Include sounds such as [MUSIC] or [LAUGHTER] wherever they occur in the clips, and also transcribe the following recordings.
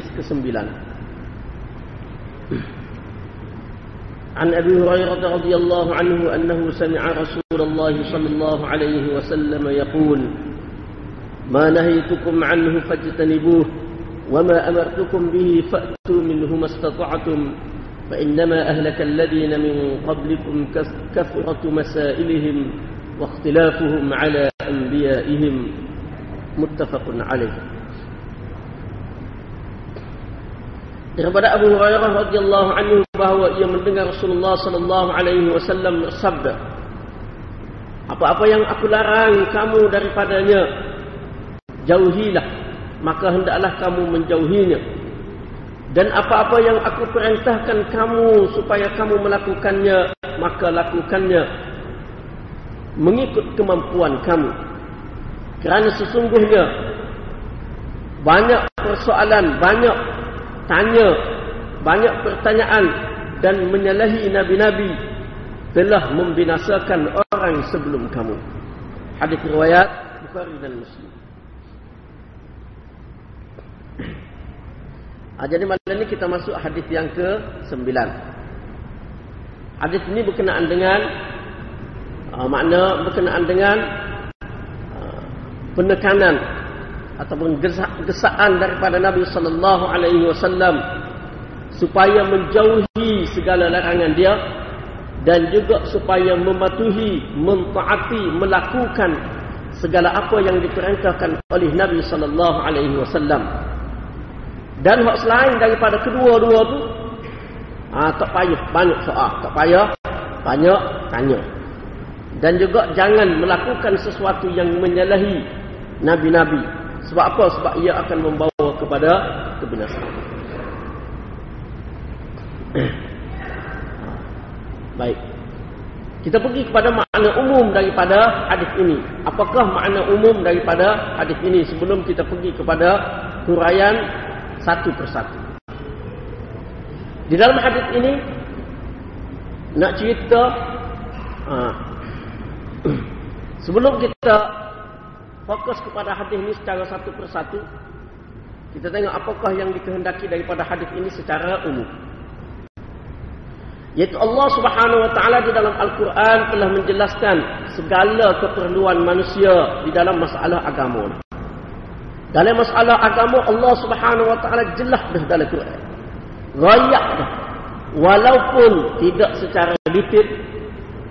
ke-9 عن أبي هريرة رضي الله عنه أنه سمع رسول الله صلى الله عليه وسلم يقول ما نهيتكم عنه فاجتنبوه وما أمرتكم به فأتوا منه ما استطعتم فإنما أهلك الذين من قبلكم كثرة مسائلهم واختلافهم على أنبيائهم. متفق عليه. Daripada Abu Hurairah radhiyallahu anhu bahawa ia mendengar Rasulullah sallallahu alaihi wasallam bersabda Apa-apa yang aku larang kamu daripadanya jauhilah maka hendaklah kamu menjauhinya. Dan apa-apa yang aku perintahkan kamu supaya kamu melakukannya maka lakukannya mengikut kemampuan kamu. Kerana sesungguhnya banyak persoalan banyak tanya banyak pertanyaan dan menyalahi nabi-nabi telah membinasakan orang sebelum kamu. Hadis riwayat Bukhari dan Muslim. Ah, jadi malam ini kita masuk hadis yang ke-9. Hadis ini berkenaan dengan uh, makna berkenaan dengan uh, penekanan ataupun gesaan daripada Nabi sallallahu alaihi wasallam supaya menjauhi segala larangan dia dan juga supaya mematuhi, mentaati, melakukan segala apa yang diperintahkan oleh Nabi sallallahu alaihi wasallam. Dan hak selain daripada kedua-dua tu ah tak payah banyak soal, tak payah banyak tanya. Dan juga jangan melakukan sesuatu yang menyalahi nabi-nabi sebab apa? Sebab ia akan membawa kepada kebinasaan. [CLEARS THROAT] Baik. Kita pergi kepada makna umum daripada hadis ini. Apakah makna umum daripada hadis ini sebelum kita pergi kepada huraian satu persatu. Di dalam hadis ini nak cerita ha, [CLEARS THROAT] sebelum kita fokus kepada hadis ini secara satu persatu. Kita tengok apakah yang dikehendaki daripada hadis ini secara umum. Yaitu Allah Subhanahu wa taala di dalam Al-Quran telah menjelaskan segala keperluan manusia di dalam masalah agama. Dalam masalah agama Allah Subhanahu wa taala jelas dah dalam Quran. Rayak dah. Walaupun tidak secara detail,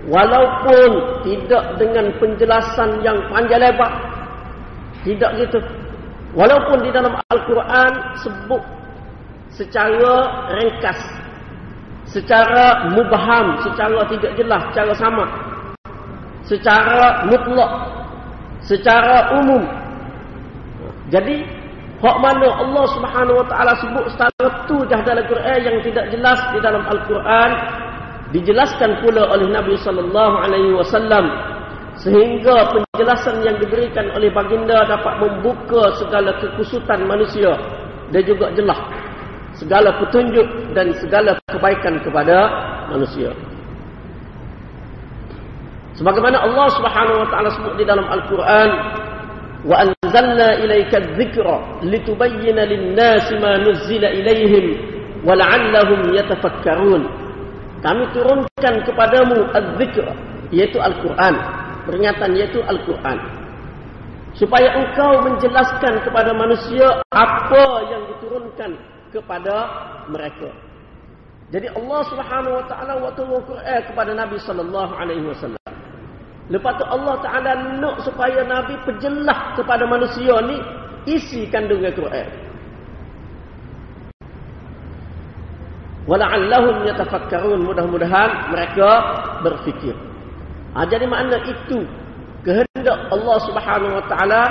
walaupun tidak dengan penjelasan yang panjang lebar, tidak gitu. Walaupun di dalam Al-Quran sebut secara ringkas, secara mubaham, secara tidak jelas, secara sama, secara mutlak, secara umum. Jadi, hak mana Allah Subhanahu Wa Taala sebut secara tu dah dalam Quran yang tidak jelas di dalam Al-Quran dijelaskan pula oleh Nabi sallallahu alaihi wasallam sehingga penjelasan yang diberikan oleh baginda dapat membuka segala kekusutan manusia dan juga jelas segala petunjuk dan segala kebaikan kepada manusia. Sebagaimana Allah Subhanahu wa taala sebut di dalam Al-Quran, "Wa anzalna ilaika adh-dhikra litubayyana lin-nasi ma nuzzila ilaihim wa la'allahum yatafakkarun." Kami turunkan kepadamu adz-dzikra, yaitu Al-Quran peringatan yaitu Al-Quran. Supaya engkau menjelaskan kepada manusia apa yang diturunkan kepada mereka. Jadi Allah Subhanahu wa taala waktu Al-Quran kepada Nabi sallallahu alaihi wasallam. Lepas tu Allah Taala nak supaya Nabi perjelas kepada manusia ni isi kandungan Quran. Wala'allahum yatafakkarun mudah-mudahan mereka berfikir. Ha, jadi makna itu kehendak Allah Subhanahu Wa Taala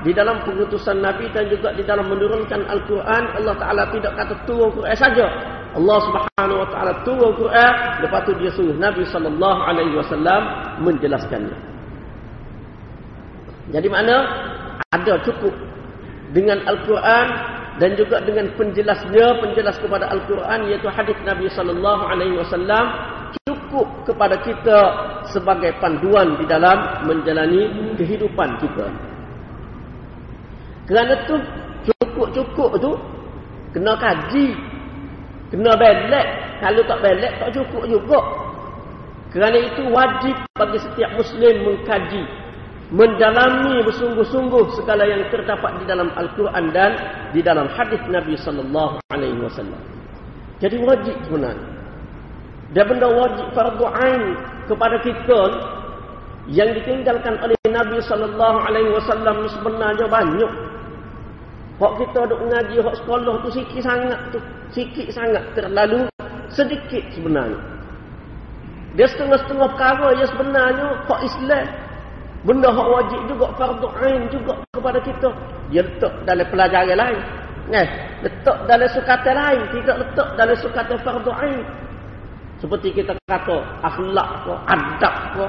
di dalam pengutusan Nabi dan juga di dalam menurunkan Al-Quran Allah Taala tidak kata turun Quran saja. Allah Subhanahu Wa Taala turun Quran lepas tu dia suruh Nabi Sallallahu Alaihi Wasallam menjelaskannya. Jadi mana ada cukup dengan Al-Quran dan juga dengan penjelasnya penjelas kepada Al-Quran iaitu hadis Nabi Sallallahu Alaihi Wasallam cukup kepada kita sebagai panduan di dalam menjalani kehidupan kita. Kerana tu cukup-cukup tu Kena kaji. Kena belek. Kalau tak belek, tak cukup juga. Kerana itu wajib bagi setiap Muslim mengkaji. Mendalami bersungguh-sungguh segala yang terdapat di dalam Al-Quran dan di dalam hadis Nabi Sallallahu Alaihi Wasallam. Jadi wajib sebenarnya. Dan benda wajib fardu ain kepada kita yang ditinggalkan oleh Nabi sallallahu alaihi wasallam sebenarnya banyak. Hak kita duk ngaji hak sekolah tu sikit sangat tu, sikit sangat terlalu sedikit sebenarnya. Dia setengah-setengah perkara yang sebenarnya hak Islam. Benda hak wajib juga fardu ain juga kepada kita. Dia letak dalam pelajaran lain. Eh, letak dalam sukatan lain, tidak letak dalam sukatan fardu ain. Seperti kita kata akhlak ko, adab ko,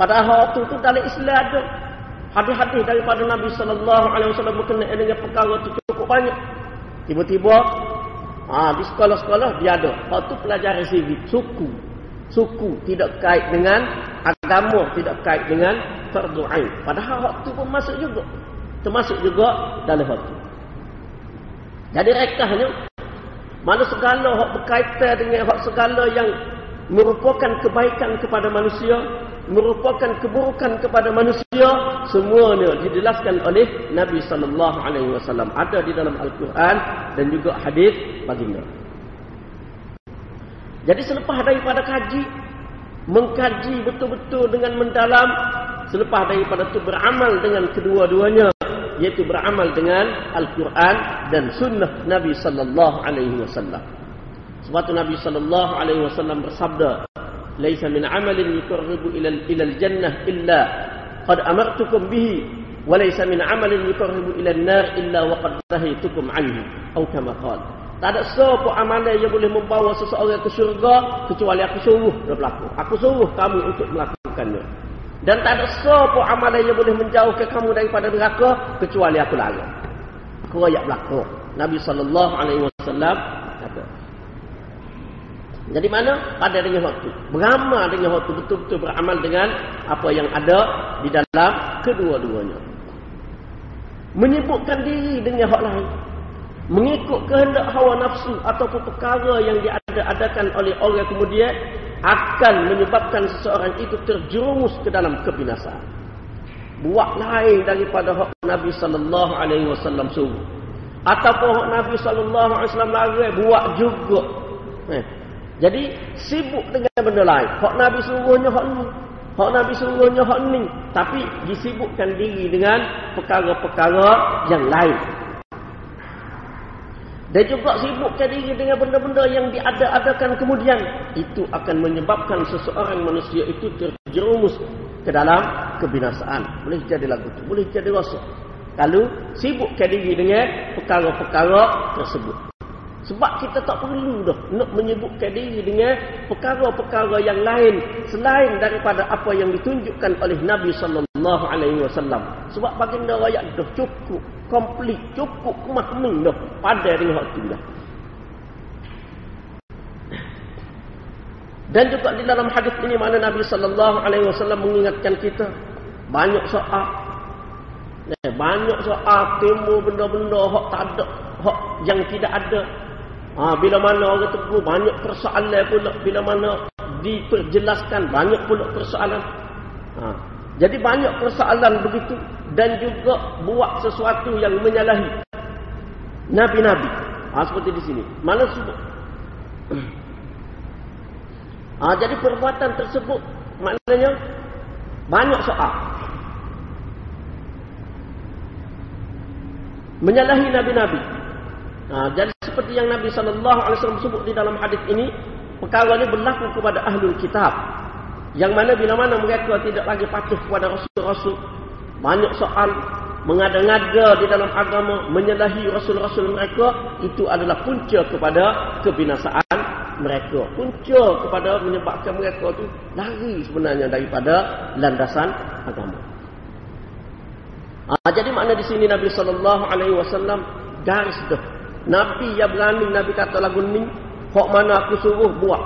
Padahal itu dalam Islam ada hadis-hadis daripada Nabi sallallahu alaihi wasallam berkenaan dengan perkara itu cukup banyak. Tiba-tiba ah di sekolah-sekolah dia ada. Waktu pelajaran sivik suku. Suku tidak kait dengan agama, tidak kait dengan fardu ain. Padahal waktu pun masuk juga. Termasuk juga dalam waktu. Jadi rekahnya mana segala hak berkaitan dengan hak segala yang merupakan kebaikan kepada manusia merupakan keburukan kepada manusia semuanya dijelaskan oleh Nabi sallallahu alaihi wasallam ada di dalam Al-Quran dan juga hadis baginda. Jadi selepas daripada kaji mengkaji betul-betul dengan mendalam selepas daripada itu beramal dengan kedua-duanya yaitu beramal dengan Al-Quran dan Sunnah Nabi Sallallahu Alaihi Wasallam. Sebatu Nabi Sallallahu Alaihi Wasallam bersabda, "Laisa min amalin yukarribu ilal, ilal jannah illa qad amartukum bihi, walaisa min amalin yukarribu ilal nar illa waqad zahitukum anhu." Atau kama qala. Tak ada sesuatu amalan yang boleh membawa seseorang ke syurga kecuali aku suruh dia berlaku. Aku suruh kamu untuk melakukannya. Dan tak ada sesuatu amalan yang boleh menjauhkan kamu daripada neraka kecuali aku. Aku ayat berlaku. Nabi sallallahu alaihi wasallam kata, jadi mana? Pada dengan waktu. Beramal dengan waktu. Betul-betul beramal dengan apa yang ada di dalam kedua-duanya. Menyebutkan diri dengan hak lain. Mengikut kehendak hawa nafsu ataupun perkara yang diadakan oleh orang kemudian akan menyebabkan seseorang itu terjerumus ke dalam kebinasaan. Buat lain daripada hak Nabi sallallahu alaihi wasallam suruh. Ataupun hak Nabi sallallahu alaihi wasallam larang buat juga. Eh, jadi sibuk dengan benda lain. Hak Nabi suruhnya hak ni. Hak Nabi suruhnya hak ni. Tapi disibukkan diri dengan perkara-perkara yang lain. Dan juga sibukkan diri dengan benda-benda yang diada-adakan kemudian. Itu akan menyebabkan seseorang manusia itu terjerumus ke dalam kebinasaan. Boleh jadi lagu itu. Boleh jadi rasa. Kalau sibukkan diri dengan perkara-perkara tersebut. Sebab kita tak perlu dah nak menyebutkan diri dengan perkara-perkara yang lain selain daripada apa yang ditunjukkan oleh Nabi sallallahu alaihi wasallam. Sebab baginda ayat dah cukup, komplit, cukup mahmud dah pada dengan hak tu dah. Dan juga di dalam hadis ini mana Nabi sallallahu alaihi wasallam mengingatkan kita banyak soal banyak soal timbul benda-benda hak tak ada hak yang tidak ada Ha, bila mana orang tegur banyak persoalan pula. Bila mana diperjelaskan banyak pula persoalan. Ha, jadi banyak persoalan begitu. Dan juga buat sesuatu yang menyalahi. Nabi-Nabi. Ha, seperti di sini. Mana sebut? Ha, jadi perbuatan tersebut maknanya banyak soal. Menyalahi Nabi-Nabi. Ha, jadi seperti yang Nabi sallallahu alaihi wasallam sebut di dalam hadis ini, perkara ini berlaku kepada ahlul kitab. Yang mana bila mana mereka tidak lagi patuh kepada rasul-rasul, banyak soal mengada-ngada di dalam agama, menyalahi rasul-rasul mereka, itu adalah punca kepada kebinasaan mereka. Punca kepada menyebabkan mereka itu lari sebenarnya daripada landasan agama. Ha, jadi makna di sini Nabi sallallahu alaihi wasallam garis dah Nabi yang berani Nabi kata lagu ni Hak mana aku suruh buat.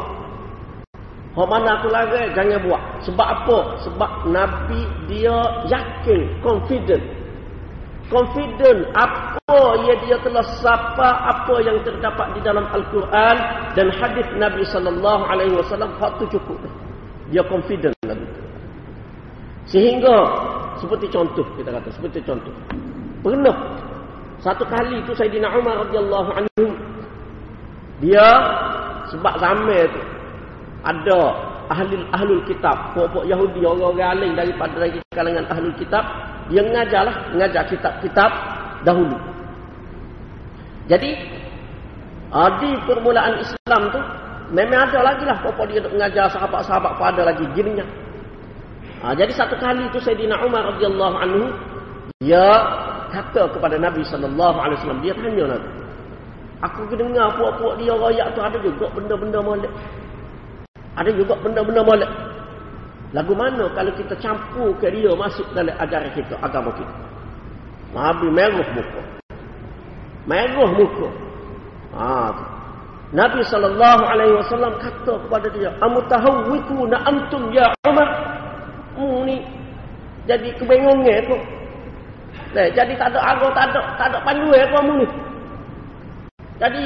Hak mana aku larang jangan buat. Sebab apa? Sebab Nabi dia yakin Confident. Confident apa yang dia telah sapa apa yang terdapat di dalam Al-Quran dan hadis Nabi sallallahu alaihi wasallam hak tu cukup. Dia confident lagi sehingga seperti contoh kita kata seperti contoh. Pernah satu kali tu Sayyidina Umar radhiyallahu anhu dia sebab zaman tu ada ahli ahlul kitab pokok Yahudi orang-orang alim daripada dari kalangan ahlul kitab dia mengajarlah mengajar kitab-kitab dahulu. Jadi di permulaan Islam tu memang ada lagi lah pokok dia mengajar sahabat-sahabat pada lagi gininya uh, jadi satu kali tu Sayyidina Umar radhiyallahu anhu dia kata kepada Nabi sallallahu alaihi wasallam dia tanya Nabi aku dengar puak-puak dia royak tu ada juga benda-benda molek ada juga benda-benda molek. Lagu mana kalau kita campur ke dia masuk dalam ajaran kita, agama kita. Nabi merah muka. Merah muka. Ha, Nabi SAW kata kepada dia, Amutahawwiku na antum ya Umar. Hmm, ni jadi kebingungan tu. Eh, jadi tak ada arah, tak ada, tak ada panduan kamu ni. Jadi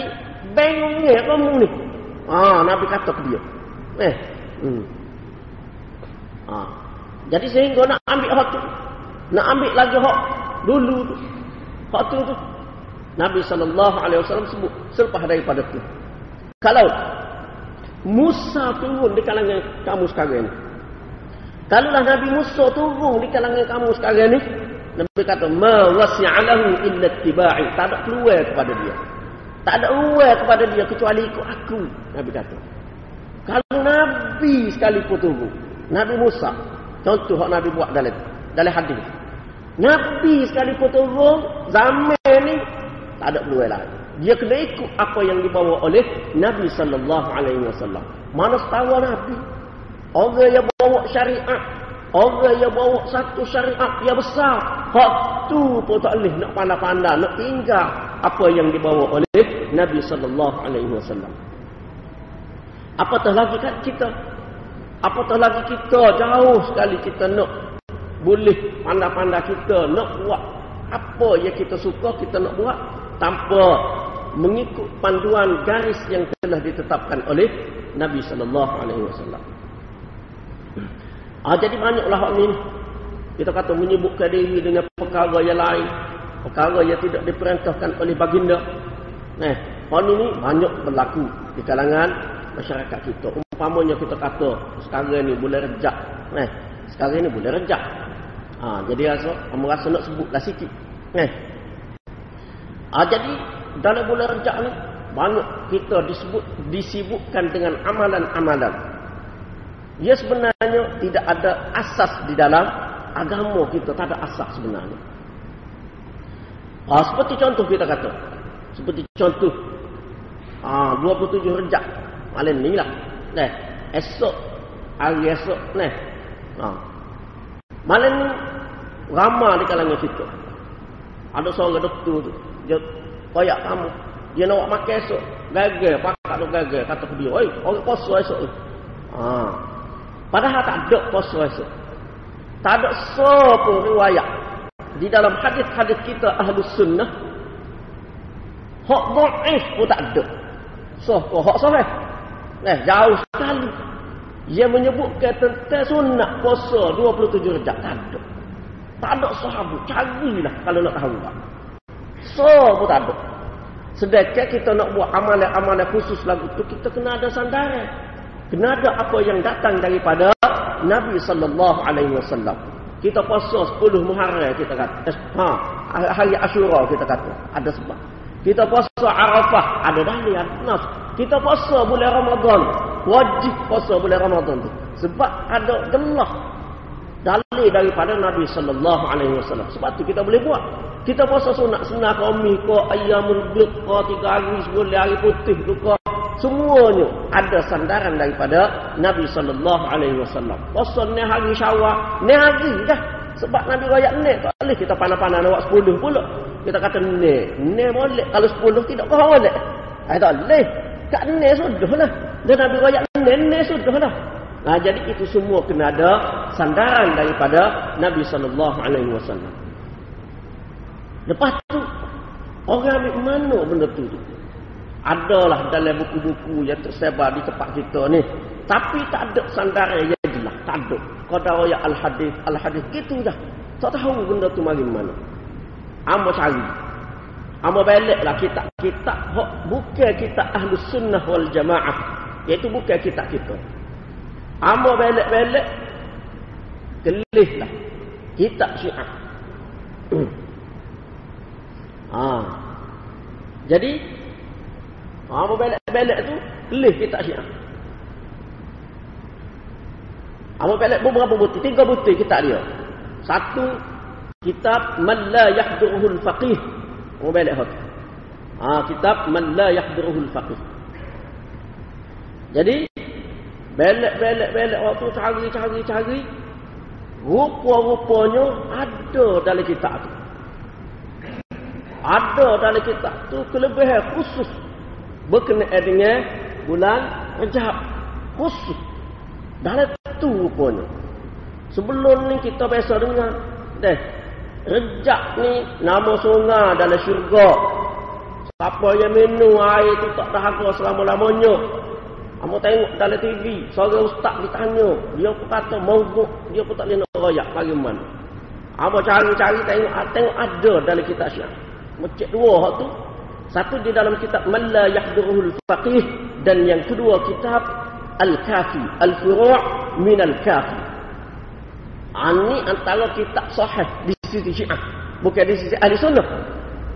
bingungnya kamu ni. Ah, Nabi kata ke dia. Eh. Hmm. Ha. Jadi sehingga nak ambil hak tu. Nak ambil lagi hak dulu tu. Hak tu tu. Nabi SAW sebut selepas daripada tu. Kalau Musa turun di kalangan kamu sekarang ni. Kalaulah Nabi Musa turun di kalangan kamu sekarang ni. Nabi kata, Ma wasi'alahu illa tiba'i. Tak ada keluar kepada dia. Tak ada keluar kepada dia kecuali ikut aku. Nabi kata. Kalau Nabi sekali tunggu. Nabi Musa. Contoh yang Nabi buat dalam dalam hadis. Nabi sekali tunggu. Zaman ni. Tak ada peluang lagi. Dia kena ikut apa yang dibawa oleh Nabi sallallahu alaihi wasallam. Mana setahu Nabi? Orang yang bawa syariat, orang yang bawa satu syariat yang besar, hak tu pun tak boleh nak pandai-pandai, nak tinggal apa yang dibawa oleh Nabi sallallahu alaihi wasallam. Apatah lagi kan kita. Apatah lagi kita jauh sekali kita nak boleh pandai-pandai kita nak buat apa yang kita suka kita nak buat tanpa mengikut panduan garis yang telah ditetapkan oleh Nabi sallallahu alaihi wasallam. Ah jadi banyaklah hak ni kita kata menyebutkan diri dengan perkara yang lain, perkara yang tidak diperintahkan oleh baginda. Nah, hal ini banyak berlaku di kalangan masyarakat kita. Umpamanya kita kata sekarang ni boleh rejak. Eh, sekarang ni boleh rejak. Ha, jadi rasa, kamu rasa nak sebutlah sikit. Eh. Ha, jadi dalam boleh rejak ni banyak kita disebut disibukkan dengan amalan-amalan. Ya sebenarnya tidak ada asas di dalam agama kita, tak ada asas sebenarnya. Ha, seperti contoh kita kata. Seperti contoh ha, 27 rejak malam ni lah. Nah, esok hari esok nah. Ha. Malam ni ramai di kalangan kita. Ada seorang doktor tu, dia koyak kamu. Dia nak makan esok. Gagal, pakak tu gagal. Kata dia, oi, orang puasa esok tu. Ha. Padahal tak ada puasa esok. Tak ada siapa riwayat. Di dalam hadis-hadis kita ahlu sunnah. Hak da'if pun tak ada. So, hak sahih. Eh, jauh sekali. Dia menyebutkan tentang sunat puasa 27 rejak. Tak ada. Tak ada sahabat. Carilah kalau nak tahu. So pun tak ada. Sedangkan kita nak buat amalan-amalan khusus lagu tu kita kena ada sandaran. Kena ada apa yang datang daripada Nabi sallallahu alaihi wasallam. Kita puasa 10 Muharram kita kata. Ha, hari Ashura kita kata. Ada sebab. Kita puasa Arafah ada dalil nas. Kita puasa bulan Ramadan, wajib puasa bulan Ramadan tu. Sebab ada gelah dalil daripada Nabi sallallahu alaihi wasallam. Sebab tu kita boleh buat. Kita puasa sunat sunat kami ko ayyamul bid ko tiga hari sebulan hari putih tu semuanya ada sandaran daripada Nabi sallallahu alaihi wasallam. Puasa ni hari Syawal, ni hari dah. Sebab Nabi raya ni tak boleh kita panah-panah nak buat 10 pula. Kita kata ni, ni boleh. Kalau 10 tidak kau boleh. Eh tak boleh. Kat ni sudah lah. Dan Nabi raya ni, ni sudah lah. Nah, jadi itu semua kena ada sandaran daripada Nabi sallallahu alaihi wasallam. Lepas tu, orang ambil mana benda tu tu? Adalah dalam buku-buku yang tersebar di tempat kita ni. Tapi tak ada sandaran yang jelas. Tak ada. Kau ya Al-Hadis. Al-Hadis gitu dah. Tak tahu benda tu mari mana. Amba cari. Amba baliklah kitab-kitab. Bukan kitab Ahlus Sunnah wal Jamaah. Iaitu bukan kitab kita. Amba balik-balik. Kelihlah. Kitab syiah. ha. [CLEARS THROAT] Jadi. Amba balik-balik tu. Kelih kitab syiah. Amba balik beberapa butir. Tiga butir kitab dia. Satu kitab man la yahduruhul faqih. Oh balik hot. Ah kitab man la yahduruhul faqih. Jadi belak-belak-belak waktu cari-cari cari rupa-rupanya ada dalam kitab tu. Ada dalam kitab tu kelebihan khusus berkenaan dengan bulan Rajab khusus. Dalam tu rupanya. Sebelum ni kita biasa dengar. Deh. Rejak ni nama sungai dalam syurga. Siapa yang minum air tu tak dahaga selama-lamanya. Kamu tengok dalam TV. Seorang ustaz ditanya. Dia pun kata mogok. Dia pun tak boleh nak rayak. Bagaimana? Kamu cari-cari tengok. Tengok ada dalam kitab syiah. Macam dua hak tu. Satu di dalam kitab Malla Yahduruhul Faqih. Dan yang kedua kitab Al-Kafi. Al-Furu' Min Al-Kafi. Ini ah, antara kitab sahih di sisi syiah. Bukan di sisi ahli sunnah.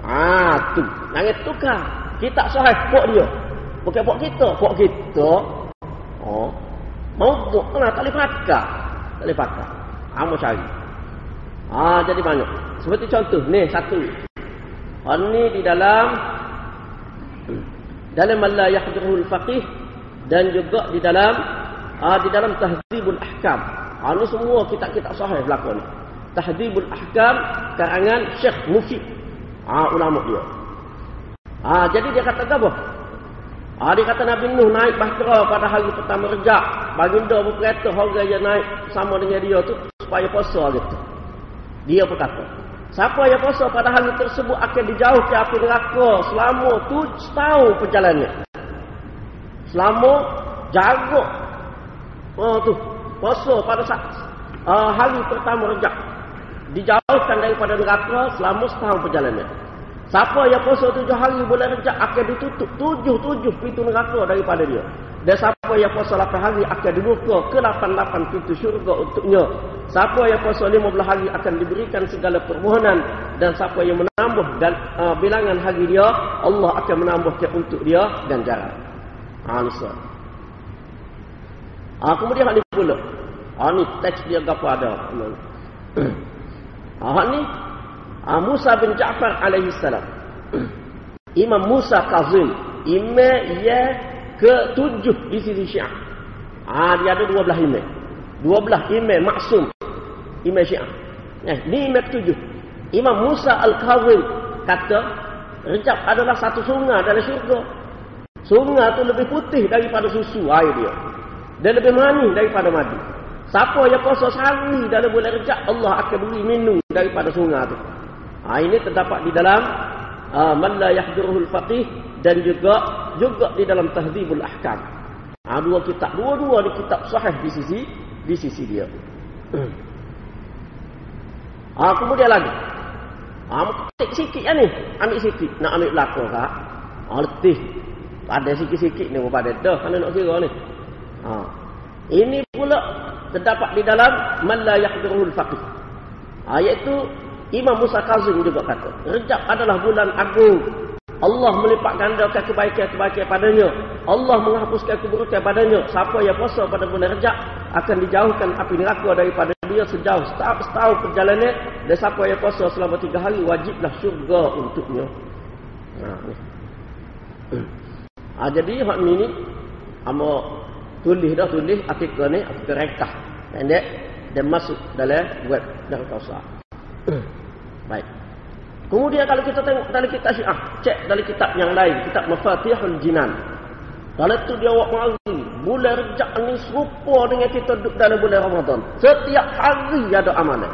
Ah tu. Jangan tukar. Kitab sahih pok dia. Bukan pok kita. Pok kita. Oh. Mau pok mana tak boleh pakai. Tak boleh pakai. Kamu cari. Ah jadi banyak. Seperti contoh. Ni satu. Ini di dalam. Dalam Allah Yahdurul Faqih. Dan juga di dalam. Ah, di dalam Tahzibul Ahkam. Ha, ini semua kitab-kitab sahih berlaku ni. Tahdibul Ahkam karangan Syekh Mufid. Ha, ulama dia. Ha, jadi dia kata apa? Ha, dia kata Nabi Nuh naik bahtera pada hari pertama rejak. Baginda berkata orang yang naik sama dengan dia tu supaya puasa gitu. Dia pun kata. Siapa yang puasa pada hari tersebut akan dijauhkan api neraka selama tujuh tahun perjalanannya. Selama jaga. Oh tu, puasa pada saat uh, hari pertama rejab dijauhkan daripada neraka selama setahun perjalanan siapa yang puasa tujuh hari bulan rejab akan ditutup tujuh-tujuh pintu neraka daripada dia. Dan siapa yang puasa lapan hari akan dibuka ke lapan-lapan pintu syurga untuknya. Siapa yang puasa lima belah hari akan diberikan segala permohonan. Dan siapa yang menambah dan uh, bilangan hari dia Allah akan menambahkan untuk dia ganjaran. Ha, Ha, kemudian hak ni pula. Ha, ni teks dia apa ada. [COUGHS] Ha, ni ha, Musa bin Ja'far alaihi salam. [CLEARS THROAT] Imam Musa Kazim. Imam ia ke tujuh di sisi Syiah. Ha, dia ada dua belah imam. Dua belah imam maksum. Imam Syiah. Eh, ni imam ketujuh. Imam Musa Al-Kazim kata, Rejab adalah satu sungai dalam syurga. Sungai tu lebih putih daripada susu air dia. Dan lebih manis daripada madu. Siapa yang puasa sehari dalam bulan rejab, Allah akan beri minum daripada sungai itu. Ha, ini terdapat di dalam uh, Man la yahduruhul faqih dan juga juga di dalam Tahdzibul Ahkam. Ha, dua kitab, dua-dua di kitab sahih di sisi di sisi dia. [CLEARS THROAT] Ha, kemudian lagi. Ha, sikit-sikit ya ni. Ambil sikit. Nak ambil belakang kak. Ha, letih. Pada sikit-sikit ni. Pada dah. Mana nak kira ni. Ha. Ini pula terdapat di dalam man la yahdurul faqih. Ha, iaitu Imam Musa Kazim juga kata, Rejab adalah bulan agung. Allah melipat gandakan kebaikan-kebaikan padanya. Allah menghapuskan keburukan padanya. Siapa yang puasa pada bulan Rejab akan dijauhkan api neraka daripada dia sejauh setahun, setahun perjalanan. Dan siapa yang puasa selama tiga hari wajiblah syurga untuknya. Ha, ha, jadi hak ini, Amo tulis dah tulis artikel ni artikel rekah pendek dan masuk dalam web dan kausa baik kemudian kalau kita tengok dalam kitab syiah cek dalam kitab yang lain kitab mafatihul jinan kalau tu dia awak mari bulan rejab ni serupa dengan kita duduk dalam bulan Ramadan setiap hari ada amalan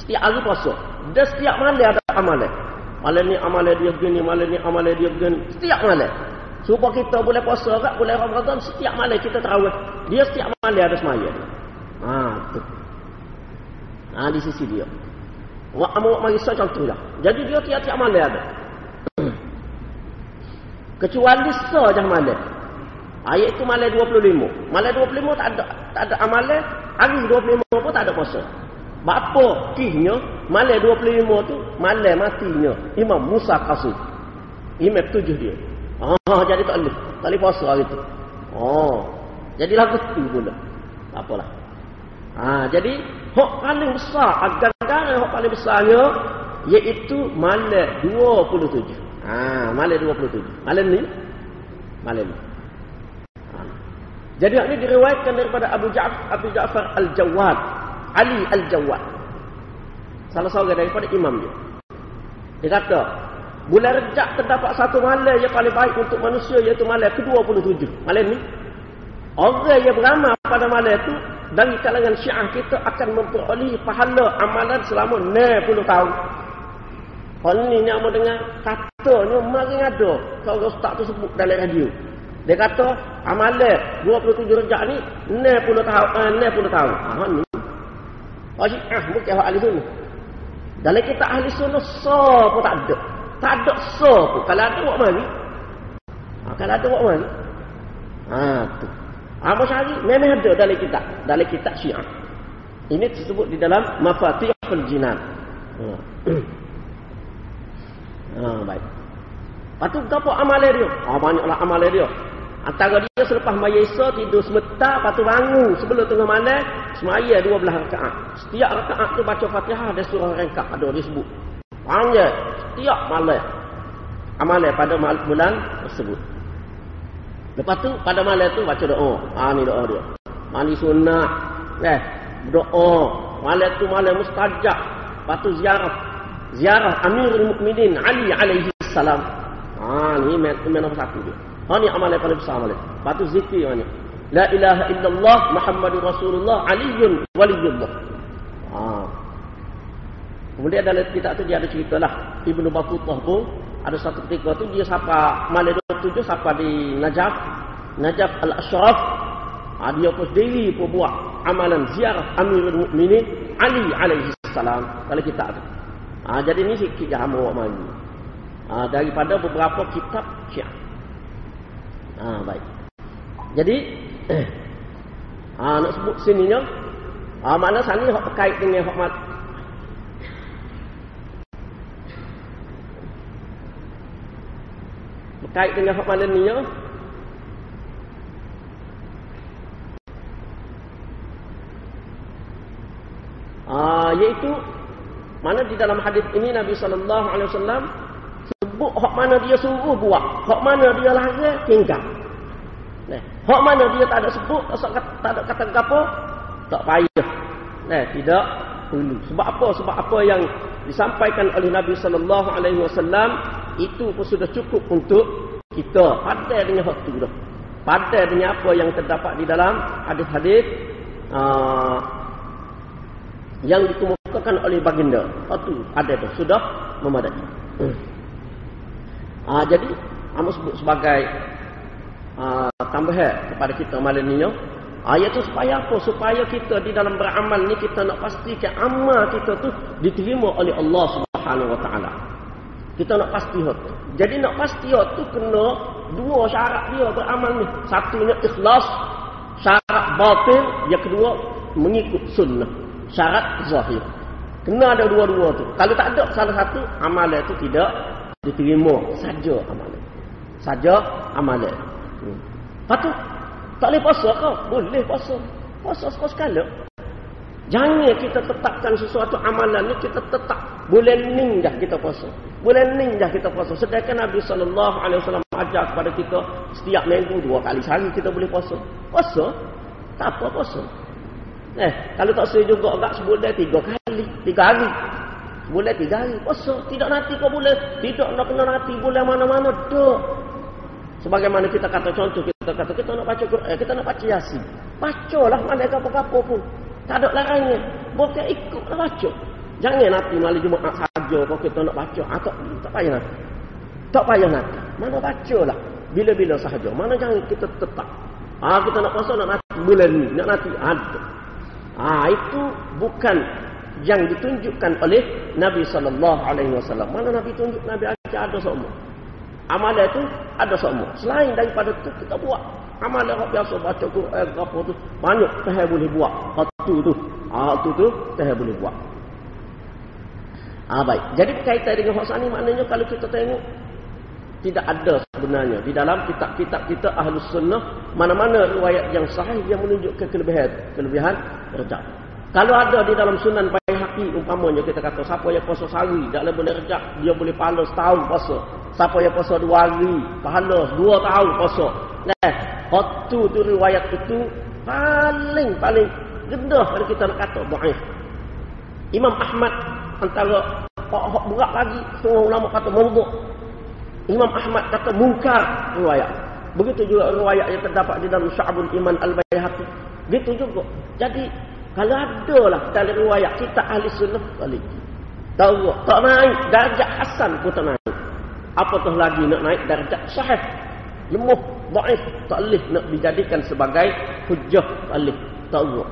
setiap hari puasa dan setiap malam ada amalan. Malam ni amalan dia begini, malam ni amalan dia begini. Setiap malam. Supaya kita boleh puasa kat boleh Ramadan setiap malam kita tarawih. Dia setiap malam ada semaya. Ha tu. Ha di sisi dia. Wak amu mari contoh dah. Jadi dia tiap-tiap malam ada. Kecuali sejak malam. Ayat itu malam 25. Malam 25 tak ada tak ada amalan. Hari 25 pun tak ada puasa. Bapa kihnya malam 25 tu malam matinya Imam Musa Qasim. Imam tujuh dia. Ah jadi tak boleh. Tak boleh puasa hari tu. Oh. Jadi lagu tu pula. Tak apalah. Ha, jadi hak paling besar agar-agar hak paling besarnya iaitu malam 27. Ha, malam 27. Malam ni malam ni. Jadi ini diriwayatkan daripada Abu Ja'far Abu Ja'far Al-Jawad, Ali Al-Jawad. Salah seorang daripada imam dia. Dia kata, bulan Rejab terdapat satu malam yang paling baik untuk manusia iaitu malam ke-27. Malam ni orang yang beramal pada malam itu dari kalangan Syiah kita akan memperoleh pahala amalan selama 60 tahun. Kalau ni nak mau dengar katanya mari ada kalau ustaz tu sebut dalam radio. Dia kata amalan 27 rejak ni 60 tahun eh, 60 tahun. Ha ni. Wajib ah bukan ahli sunnah. Dalam kita ahli sunnah so pun tak ada. Tak ada so pun. Kalau ada buat mari. Ha, kalau ada buat mari. Ha tu. Apa cari? Memang ada dalam kitab. Dalam kitab Syiah. Ini disebut di dalam Mafatihul Jinan. Ha. ha baik. Lepas tu apa amalan dia? Ah, banyaklah amalan dia. Antara dia selepas mayesa tidur sebentar, lepas tu bangun sebelum tengah malam, semaya 12 rakaat. Setiap rakaat tu baca Fatihah ada surah rengkap ada disebut. Panjang setiap malam. Amalan pada bulan tersebut. Lepas tu pada malam tu baca doa. Ha ni doa dia. Mandi sunnah. Eh, doa. Malam tu malam mustajab. Lepas tu ziarah. Ziarah Amirul Mukminin Ali alaihi salam. Ha ni nombor satu dia. Ha ni amalan paling besar amalan. Lepas tu zikir ni. La ilaha illallah Muhammadur Rasulullah Aliyun waliyullah. Ha. Kemudian dalam kitab tu dia ada cerita lah. Ibnu Battutah pun ada satu ketika tu dia sapa malam 27 sapa di Najaf. Najaf Al-Ashraf. Ha, dia pun sendiri pun buat amalan ziarah Amirul Mukminin Ali alaihi salam dalam kitab tu. Ha, jadi ni sikit je hamba buat mari. Ha, daripada beberapa kitab Syiah. Ha, baik. Jadi [CLEARS THROAT] ha, nak sebut sininya ha, mana sana hak berkait dengan hak berkait dengan hak mana ni ya Ah, iaitu mana di dalam hadis ini Nabi sallallahu alaihi wasallam sebut hak mana dia suruh buat, hak mana dia larang tinggal. Nah, hak mana dia tak ada sebut, tak, tak ada kata apa, tak payah. Nah, tidak perlu. Sebab apa? Sebab apa yang disampaikan oleh Nabi sallallahu alaihi wasallam itu pun sudah cukup untuk kita pandai dengan hak tu dah. Pandai dengan apa yang terdapat di dalam hadis-hadis uh, yang dikemukakan oleh baginda. Hak tu ada tu sudah memadai. Ha, jadi Amos sebut sebagai uh, tambahan kepada kita malam ni Ayat tu supaya apa? Supaya kita di dalam beramal ni kita nak pastikan amal kita tu diterima oleh Allah Subhanahu Wa Taala. Kita nak pasti hot. Jadi nak pasti hot tu kena dua syarat dia beramal ni. Satunya ikhlas, syarat batin, yang kedua mengikut sunnah. Syarat zahir. Kena ada dua-dua tu. Kalau tak ada salah satu, amalan itu tidak diterima saja amalan. Saja amalan. Hmm. Patut tak boleh puasa kau? Boleh puasa. Puasa sekali-sekala. Jangan kita tetapkan sesuatu amalan ni kita tetap bulan ni dah kita puasa. Bulan ni dah kita puasa. Sedangkan Nabi sallallahu alaihi wasallam ajar kepada kita setiap minggu dua kali sehari kita boleh puasa. Puasa? Tak apa puasa. Eh, kalau tak saya juga agak sebulan tiga kali, tiga hari. Boleh tiga hari puasa. Tidak nanti kau boleh. Tidak nak kena nanti boleh mana-mana. Tak. Sebagaimana kita kata contoh. Kita kata kita nak baca Quran. Kita nak baca Yasin. Baca lah mana apa-apa pun. Tak ada larangnya. Bukan ikut lah baca. Jangan nanti malam Jumaat saja kalau kita nak baca. Ah, tak, tak payah nanti. Tak payah nanti. Mana baca lah. Bila-bila sahaja. Mana jangan kita tetap. Ah kita nak puasa nak nanti bulan ni. Nak nanti ada. Ah itu bukan yang ditunjukkan oleh Nabi sallallahu alaihi wasallam. Mana Nabi tunjuk Nabi ajar ada semua. Amalan itu ada semua. Selain daripada itu kita buat amalan yang biasa baca Quran apa tu banyak tak boleh buat. Waktu tu. Ah tu tu tak boleh buat. Ah baik. Jadi berkaitan dengan hak ni maknanya kalau kita tengok tidak ada sebenarnya di dalam kitab-kitab kita ahlus sunnah mana-mana riwayat yang sahih yang menunjukkan kelebihan kelebihan rejak. Kalau ada di dalam sunan Baihaqi umpamanya kita kata siapa yang puasa sehari tak boleh rejak dia boleh pahala setahun puasa. Siapa yang puasa dua hari pahala dua tahun puasa. Nah, waktu tu riwayat itu paling paling rendah kalau kita nak kata dhaif. Imam Ahmad antara hak berat lagi semua ulama kata maudhu Imam Ahmad kata mungkar riwayat. Begitu juga riwayat yang terdapat di dalam Sya'bul Iman Al-Baihaqi. Begitu juga. Jadi kalau ada lah dalam riwayat kita ahli sunnah balik. Tahu tak naik darjat hasan pun tak naik. Apatah lagi nak naik darjat sahih. Lemuh, dhaif, tak boleh nak dijadikan sebagai hujah balik. Tahu.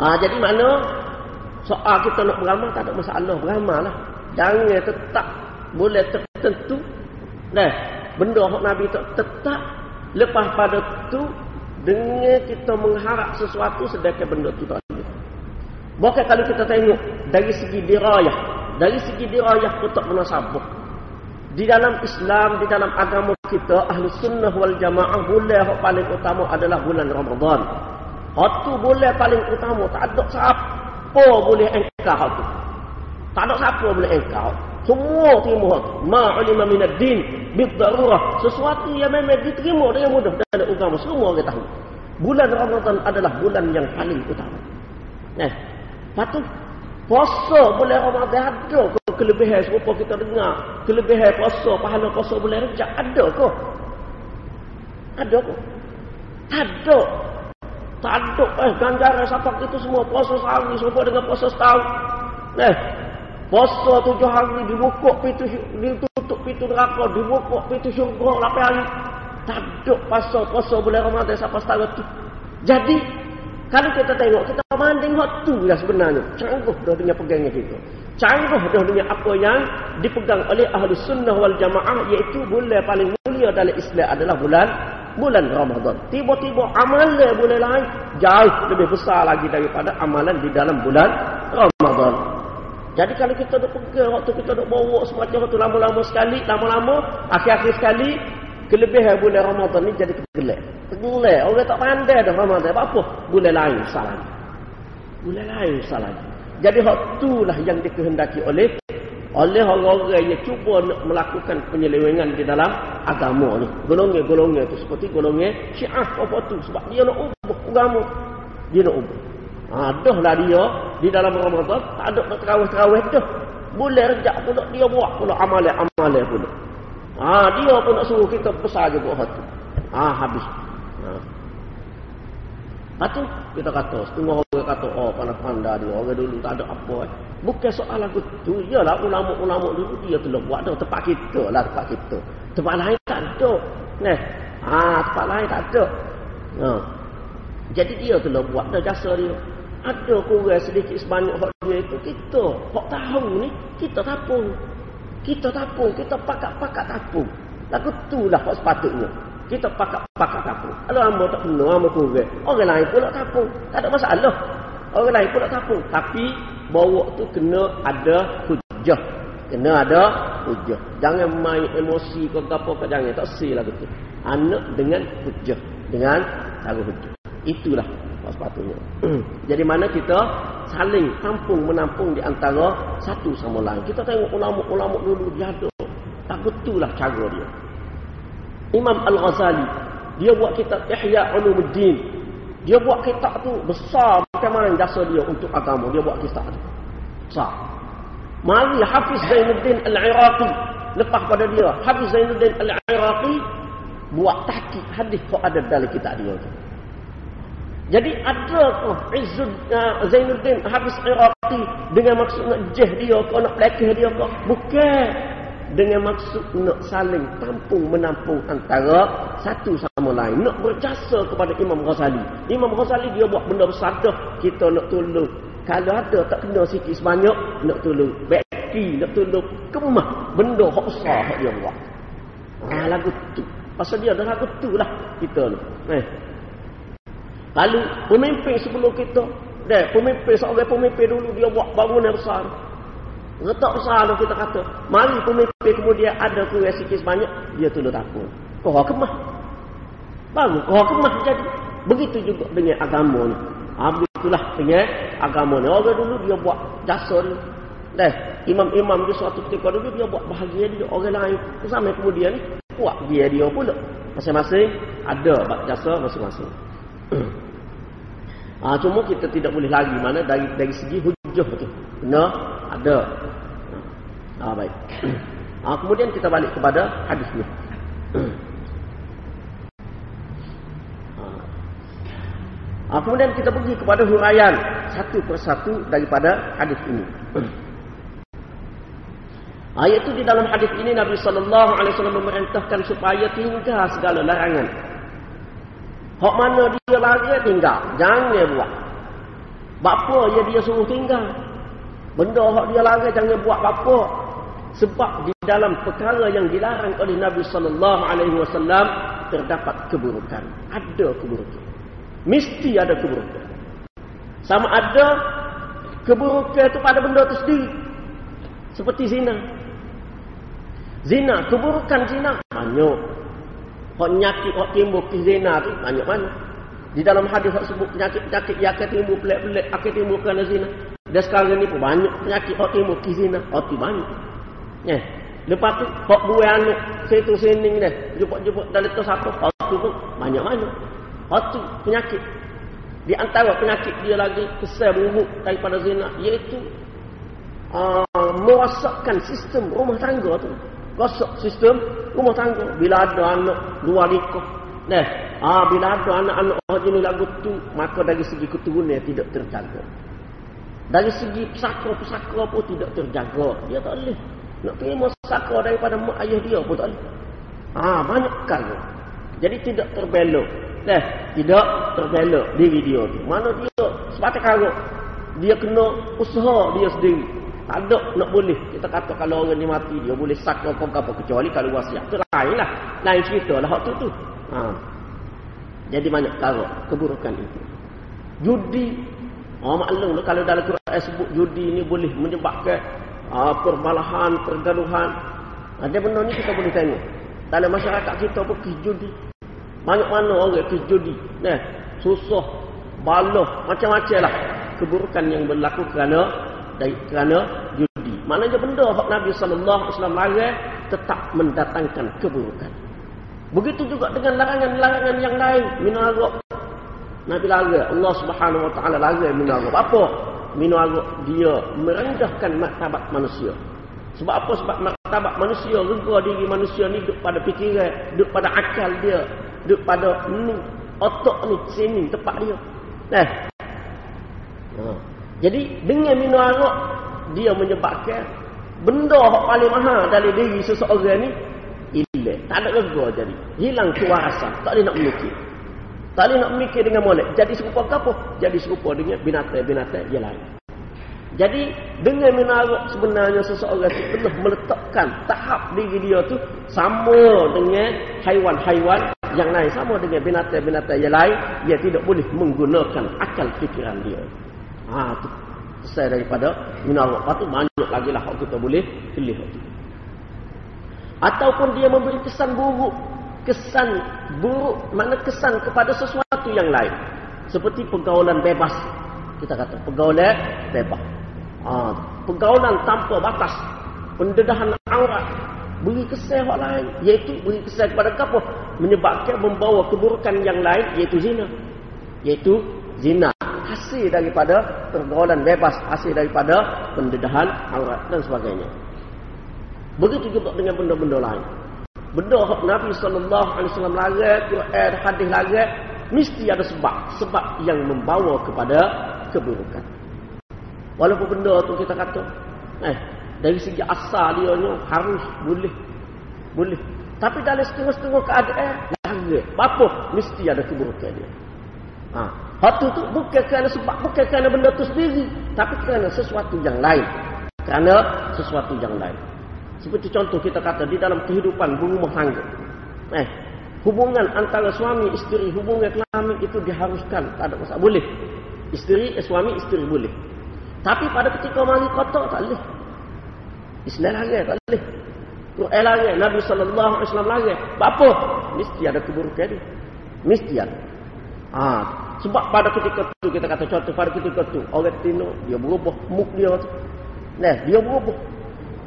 Ah jadi mana soal kita nak beramal tak ada masalah beramal lah. Jangan tetap boleh tertentu. Nah, benda hak Nabi tak tetap lepas pada tu dengan kita mengharap sesuatu sedangkan benda tu tak ada. Bahkan kalau kita tengok dari segi dirayah, dari segi dirayah pun tak munasabah. Di dalam Islam, di dalam agama kita, ahli sunnah wal jamaah, bulan yang paling utama adalah bulan Ramadan. Itu bulan paling utama. Tak ada siapa boleh engkau itu. Tak ada siapa boleh engkau. Semua terima Ma ulima minad din bidarurah. Sesuatu yang memang diterima dengan mudah dalam agama. Semua orang tahu. Bulan Ramadan adalah bulan yang paling utama. Eh, patut puasa bulan Ramadan ada ke kelebihan serupa kita dengar? Kelebihan puasa, pahala puasa bulan Rejab ada ke? Ada ke? Ada. Tak ada. Eh, ganjaran siapa itu semua puasa sehari serupa dengan puasa setahun. Eh, Puasa tujuh hari dibuka pintu ditutup pintu neraka, dibuka pintu syurga lapan hari. Tak ada puasa-puasa bulan Ramadan sampai setahun tu. Jadi, kalau kita tengok, kita manding waktu lah sebenarnya. Canggih dah dengan pegangnya kita. Canggih dah dengan apa yang dipegang oleh ahli sunnah wal jamaah, iaitu bulan paling mulia dalam Islam adalah bulan bulan Ramadan. Tiba-tiba amalan bulan lain jauh lebih besar lagi daripada amalan di dalam bulan Ramadan. Jadi kalau kita duk pegang waktu kita duk bawa semacam waktu lama-lama sekali, lama-lama, akhir-akhir sekali, kelebihan bulan Ramadan ni jadi kegelak. Kegelak. Orang tak pandai dah Ramadan. Apa? Bulan lain salah. Bulan lain salah. Jadi waktu lah yang dikehendaki oleh oleh orang-orang yang cuba melakukan penyelewengan di dalam agama ni. Golongan-golongan tu seperti golongan syiah apa tu. Sebab dia nak ubah agama. Dia nak ubah. Ada lah dia di dalam Ramadan. Tak ada nak terawih-terawih dah. Boleh rejak pula dia buat pula amalan-amalan pula. Ha, dia pun nak suruh kita besar juga hati. Ha, habis. Ha. Lepas kita kata, setengah orang kata, oh pandai-pandai dia, orang dulu tak ada apa. Eh. Bukan soal lagu tu. Yalah ulama-ulama dulu dia telah buat dah. Tempat kita lah tempat kita. Tempat lain tak ada. Nah, ha, tempat lain tak ada. Ha. Jadi dia telah buat dah jasa dia ada kurang sedikit sebanyak hak dia itu kita hak tahu ni kita tapung kita tapung kita pakat-pakat tapung lagu itulah hak sepatutnya kita pakat-pakat tapung kalau hamba tak kena hamba kurang. Orang lain pula tapung tak ada masalah. Orang lain pula tapung tapi bawa tu kena ada hujah. Kena ada hujah. Jangan main emosi ke apa ke jangan. Tak silah gitu anak dengan hujah. Dengan cara hujah. Itulah sepatutnya. [CLEARS THROAT] Jadi mana kita saling tampung menampung di antara satu sama lain. Kita tengok ulama-ulama dulu dia ada. Tak betul lah cara dia. Imam Al-Ghazali. Dia buat kitab Ihya Ulumuddin. Dia buat kitab tu besar. Bagaimana jasa dia untuk agama. Dia buat kitab tu. Besar. Mari Hafiz Zainuddin Al-Iraqi. Lepas pada dia. Hafiz Zainuddin Al-Iraqi. Buat tahkik hadis kau ada dalam kitab dia tu. Jadi ada ke Izzud uh, Zainuddin habis Iraqi dengan maksud nak jeh dia ke nak lekeh dia ke? Bukan. Dengan maksud nak saling tampung menampung antara satu sama lain. Nak berjasa kepada Imam Ghazali. Imam Ghazali dia buat benda besar dah. Kita nak tolong. Kalau ada tak kena sikit sebanyak, nak tolong. Beki, nak tolong. Kemah. Benda hak besar hak dia buat. Ah, lagu tu. Pasal dia dah lagu tu lah kita ni. Eh. Lalu pemimpin sebelum kita, deh pemimpin seorang pemimpin dulu dia buat bangunan besar. Retak besar tu kita kata. Mari pemimpin kemudian ada kurang sikit sebanyak, dia tolong takut. Kau kemah. Baru kau kemah jadi. Begitu juga dengan agama ni. Ha, begitulah dengan agama ni. Orang dulu dia buat jasa ni. Deh, imam-imam di suatu ketika dulu dia buat bahagia dia orang lain. Sampai kemudian ni, buat dia dia pula. Masing-masing ada jasa masing-masing. ha, [CLEARS THROAT] cuma kita tidak boleh lagi mana dari dari segi hujah tu. Kena ada. Ha, baik. Ha, kemudian kita balik kepada hadis ni. Ha, kemudian kita pergi kepada huraian satu persatu daripada hadis ini. Ayat itu di dalam hadis ini Nabi sallallahu alaihi wasallam memerintahkan supaya tinggal segala larangan Hak mana dia lari tinggal. Jangan buat. Bapa ya dia suruh tinggal. Benda hak dia lari jangan buat bapa. Sebab di dalam perkara yang dilarang oleh Nabi sallallahu alaihi wasallam terdapat keburukan. Ada keburukan. Mesti ada keburukan. Sama ada keburukan itu pada benda itu sendiri. Seperti zina. Zina, keburukan zina banyak. Penyakit yang timbul ke zina tu banyak mana? Di dalam hadis yang sebut penyakit-penyakit yang akan timbul pelik-pelik akan timbul kerana zina. Dan sekarang ni pun banyak penyakit yang timbul ke zina. Tu banyak. Ya. Lepas tu, hok buai anak situ sini ni, jumpa-jumpa dan letak satu, hok tu pun banyak mana? Hok tu penyakit. Di antara penyakit dia lagi kesal buruk daripada zina, iaitu uh, merosakkan sistem rumah tangga tu rosak sistem rumah tangga bila ada anak dua nikah nah ah bila ada anak-anak orang jenis lagu tu maka dari segi keturunan tidak terjaga dari segi pesaka-pesaka pun tidak terjaga dia tak boleh nak terima pesaka daripada mak ayah dia pun tak boleh ah banyak kan jadi tidak terbelok nah tidak terbelok diri dia tu mana dia sebatas kalau dia kena usaha dia sendiri tak ada nak boleh. Kita kata kalau orang ni mati dia boleh sakau kau apa kecuali kalau wasiat. Itu lain lah. Lain cerita lah waktu tu. Ha. Jadi banyak perkara keburukan itu. Judi. Oh maklum lah kalau dalam Quran sebut judi ni boleh menyebabkan uh, perbalahan, pergaduhan. Ada benda ni kita boleh tengok. Dalam masyarakat kita pun pergi judi. Banyak mana orang pergi judi. Nah, susah, baloh, macam-macam lah. Keburukan yang berlaku kerana dari kerana judi. Maknanya benda hak Nabi wasallam larang tetap mendatangkan keburukan. Begitu juga dengan larangan-larangan yang lain, minum arak. Nabi larang, Allah Subhanahu wa taala larang minum arak. Apa? Minum arak dia merendahkan martabat manusia. Sebab apa? Sebab martabat manusia, rega diri manusia ni duduk pada fikiran, duduk pada akal dia, duduk pada ni, otak ni, sini, tempat dia. Nah. Ha. Jadi dengan minum arak dia menyebabkan benda yang paling mahal dari diri seseorang ni hilang. Tak ada lega jadi. Hilang kuasa. Tak boleh nak memikir. Tak boleh nak memikir dengan molek. Jadi serupa ke apa? Jadi serupa dengan binatang-binatang yang lain. Jadi dengan minum arak sebenarnya seseorang itu telah meletakkan tahap diri dia tu sama dengan haiwan-haiwan yang lain. Sama dengan binatang-binatang yang lain. Dia tidak boleh menggunakan akal fikiran dia. Ha tu selesai daripada minal waqt tu banyak lagi lah kita boleh pilih. Ataupun dia memberi kesan buruk, kesan buruk mana kesan kepada sesuatu yang lain. Seperti pergaulan bebas. Kita kata pergaulan bebas. Ha, pergaulan tanpa batas. Pendedahan aurat. Beri kesan yang lain. Iaitu beri kesan kepada apa? Menyebabkan membawa keburukan yang lain. Iaitu zina. Iaitu zina hasil daripada pergaulan bebas hasil daripada pendedahan aurat dan sebagainya begitu juga dengan benda-benda lain benda yang Nabi sallallahu alaihi wasallam larang Quran hadis larang mesti ada sebab. Sebab yang membawa kepada keburukan. Walaupun benda tu kita kata, eh, dari segi asal dia ni harus boleh. Boleh. Tapi dalam setengah-setengah keadaan, lari. Apa? Mesti ada keburukan dia. Ha. Hatu tu bukan kerana sebab, bukan kerana benda tu sendiri. Tapi kerana sesuatu yang lain. Kerana sesuatu yang lain. Seperti contoh kita kata di dalam kehidupan berumah tangga. Eh, hubungan antara suami isteri, hubungan kelamin itu diharuskan. Tak ada masalah. Boleh. Isteri, eh, suami, isteri boleh. Tapi pada ketika mari kotak, tak boleh. Islam lagi, tak boleh. Quran lagi, Nabi SAW lagi. Apa? Mesti ada keburukan dia. Mesti ada. Ha, sebab pada ketika itu kita kata contoh pada ketika itu orang tino dia berubah muk dia tu. Nah, dia berubah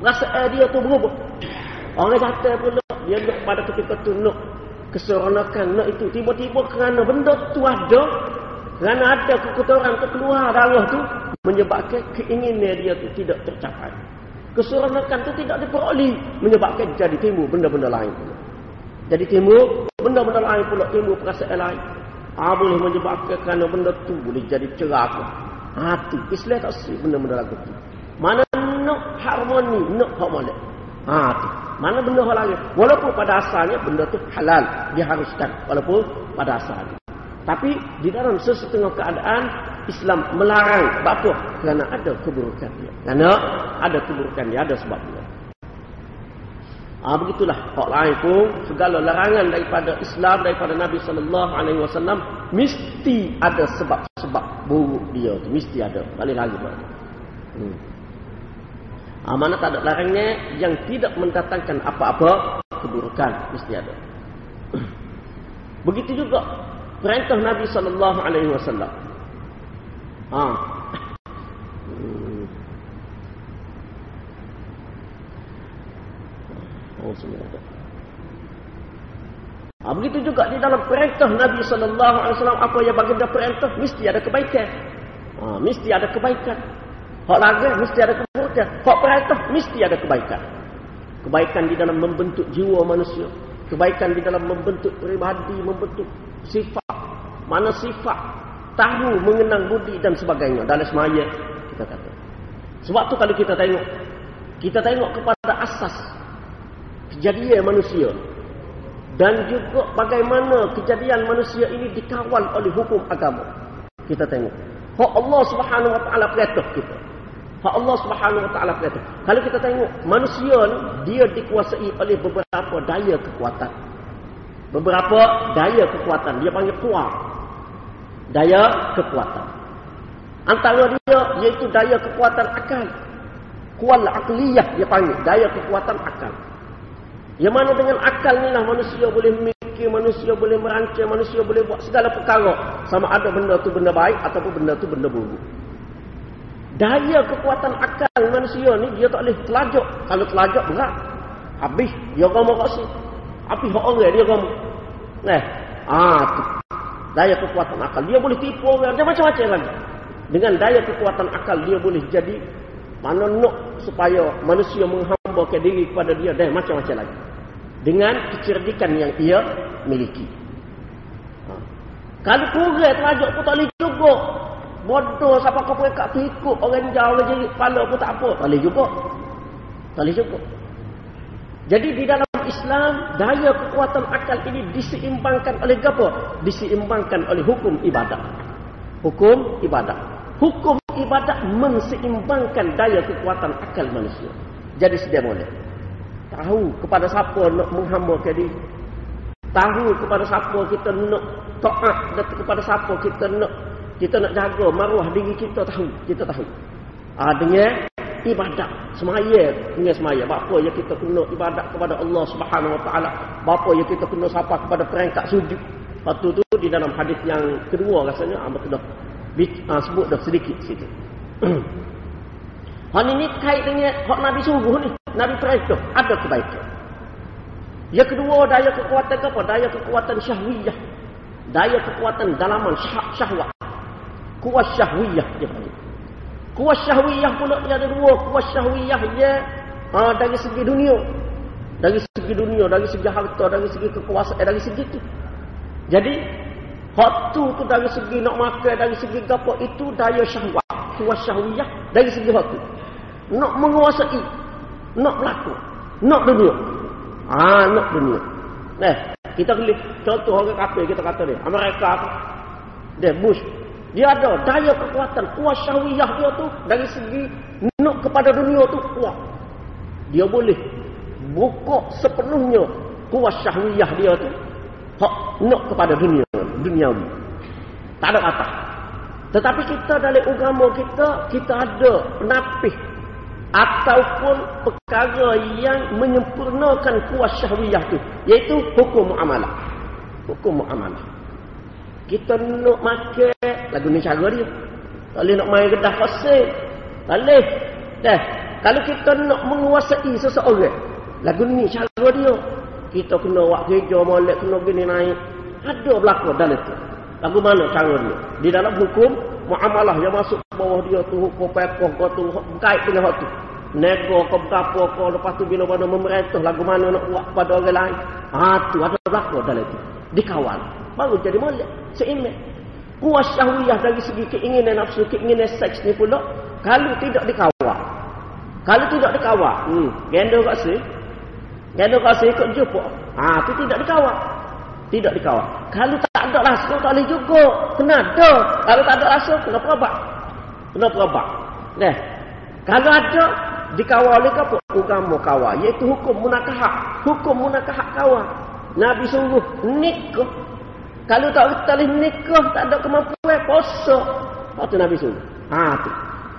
rasa dia tu berubah. Orang kata pula, dia nak pada ketika tu nak keseronokan, nak itu. Tiba-tiba kerana benda tu ada, kerana ada kekotoran tu keluar darah tu, menyebabkan keinginan dia tu tidak tercapai. Keseronokan tu tidak diperoleh, menyebabkan jadi timbul benda-benda lain pula. Jadi timbul benda-benda lain pula, timbul perasaan lain. Ah boleh menyebabkan kerana benda tu boleh jadi cerah. Ah tu Islam tak sih benda-benda lagu tu. Mana nak harmoni, nak harmoni. Ha tu. Mana benda hal lain? Walaupun pada asalnya benda tu halal, diharuskan walaupun pada asalnya. Tapi di dalam sesetengah keadaan Islam melarang apa? Kerana ada keburukan dia. Kerana ada keburukan dia, ada sebab dia. Ha, begitulah hak lain pun segala larangan daripada Islam daripada Nabi sallallahu alaihi wasallam mesti ada sebab-sebab buruk dia mesti ada. Balik lagi. Hmm. Mana tak ada larangnya yang tidak mendatangkan apa-apa keburukan mesti ada. [CLEARS THROAT] Begitu juga perintah Nabi sallallahu alaihi wasallam. Ha. Oh, ha, begitu juga di dalam perintah Nabi sallallahu alaihi wasallam apa yang baginda perintah mesti ada kebaikan. Ha, mesti ada kebaikan. Hak lagi mesti ada keburukan. Hak perintah mesti ada kebaikan. Kebaikan di dalam membentuk jiwa manusia. Kebaikan di dalam membentuk peribadi, membentuk sifat. Mana sifat tahu mengenang budi dan sebagainya. Dalam semaya kita kata. Sebab tu kalau kita tengok. Kita tengok kepada asas kejadian manusia. Dan juga bagaimana kejadian manusia ini dikawal oleh hukum agama. Kita tengok. Hak Allah subhanahu wa ta'ala perintah kita. Hak Allah Subhanahu Wa Taala kata. Kalau kita tengok manusia ni dia dikuasai oleh beberapa daya kekuatan. Beberapa daya kekuatan dia panggil kuat. Daya kekuatan. Antara dia iaitu daya kekuatan akal. Kual akliyah dia panggil daya kekuatan akal. Yang mana dengan akal ni lah manusia boleh mikir, manusia boleh merancang, manusia boleh buat segala perkara. Sama ada benda tu benda baik ataupun benda tu benda buruk. Daya kekuatan akal manusia ni dia tak boleh telajak. Kalau telajak berat. Habis dia kat sini. Habis hak orang dia ramu. Eh, ah tu. Daya kekuatan akal dia boleh tipu orang dia macam-macam lagi. Dengan daya kekuatan akal dia boleh jadi mana nak supaya manusia menghambakan diri kepada dia dan macam-macam lagi. Dengan kecerdikan yang ia miliki. Ha. Kalau kurang telajak pun tak boleh juga. Bodoh siapa kau pergi kat ikut orang jauh orang jadi kepala pun tak apa. Tak boleh juga. Tak boleh juga. Jadi di dalam Islam, daya kekuatan akal ini diseimbangkan oleh apa? Diseimbangkan oleh hukum ibadat. Hukum ibadat. Hukum ibadat menseimbangkan daya kekuatan akal manusia. Jadi sedia boleh. Tahu kepada siapa nak menghambakan diri. Tahu kepada siapa kita nak taat dan kepada siapa kita nak kita nak jaga maruah diri kita tahu. Kita tahu. Ah dengan ibadat semaya dengan semaya. Apa yang kita kena ibadat kepada Allah Subhanahu Wa Taala. Apa yang kita kena sapa kepada perangkat sujud. Waktu tu di dalam hadis yang kedua rasanya ah betul dah. Ah, sebut dah sedikit situ. Hal ini kait dengan hak Nabi sungguh ni. Nabi perintah ada kebaikan. Yang kedua daya kekuatan apa? Daya kekuatan syahwiyah. Daya kekuatan dalaman syah syahwat kuas syahwiyah dia panggil. Kuas syahwiyah pula dia ada dua. Kuas syahwiyah dia ha, dari segi dunia. Dari segi dunia, dari segi harta, dari segi kekuasaan, dari segi itu. Jadi, Hak tu dari segi nak makan, dari segi gapo itu daya syahwat, kuat syahwiyah dari segi hak tu. Nak menguasai, nak berlaku, nak dunia. Ah, nak dunia. Nah, kita boleh contoh orang kafir kita kata ni, Amerika dia Bush dia ada daya kekuatan kuat syahwiyah dia tu dari segi nak kepada dunia tu kuat. Dia boleh buka sepenuhnya kuat syahwiyah dia tu hak nak kepada dunia duniawi. Tak ada kata. Tetapi kita dalam agama kita, kita ada penapih ataupun perkara yang menyempurnakan kuas syahwiyah tu. Iaitu hukum muamalah. Hukum muamalah. Kita nak makan, lagu ni cara dia. Tak boleh nak main kedah pasir. Tak boleh. Dah. Kalau kita nak menguasai seseorang, lagu ni cara dia. Kita kena buat kerja, molek, kena gini naik. Ada berlaku dalam itu. Lagu mana cara dia? Di dalam hukum, muamalah yang masuk bawah dia tu, hukum pepoh kau tu, kait dengan hak tu. Nego kau berapa kau, lepas tu bila mana memerintah, lagu mana nak buat pada orang lain. Ha, tu ada berlaku dalam itu. Dikawal. Baru jadi molek. Seimbang. Kuas syahwiyah dari segi keinginan nafsu, keinginan seks ni pula, kalau tidak dikawal. Kalau tidak dikawal, hmm, sini, gender kat sini ikut jumpa. Ha, tu tidak dikawal tidak dikawal. Kalau tak ada rasa, tak boleh juga. Kena ada. Kalau tak ada rasa, kena perabak. Kena perabak. Nah, kalau ada, dikawal oleh apa? Agama kawal. Iaitu hukum munakahak. Hukum munakahak kawal. Nabi suruh nikah. Kalau tak boleh nikah, tak ada kemampuan, posa. Apa tu Nabi suruh? Ha, tu.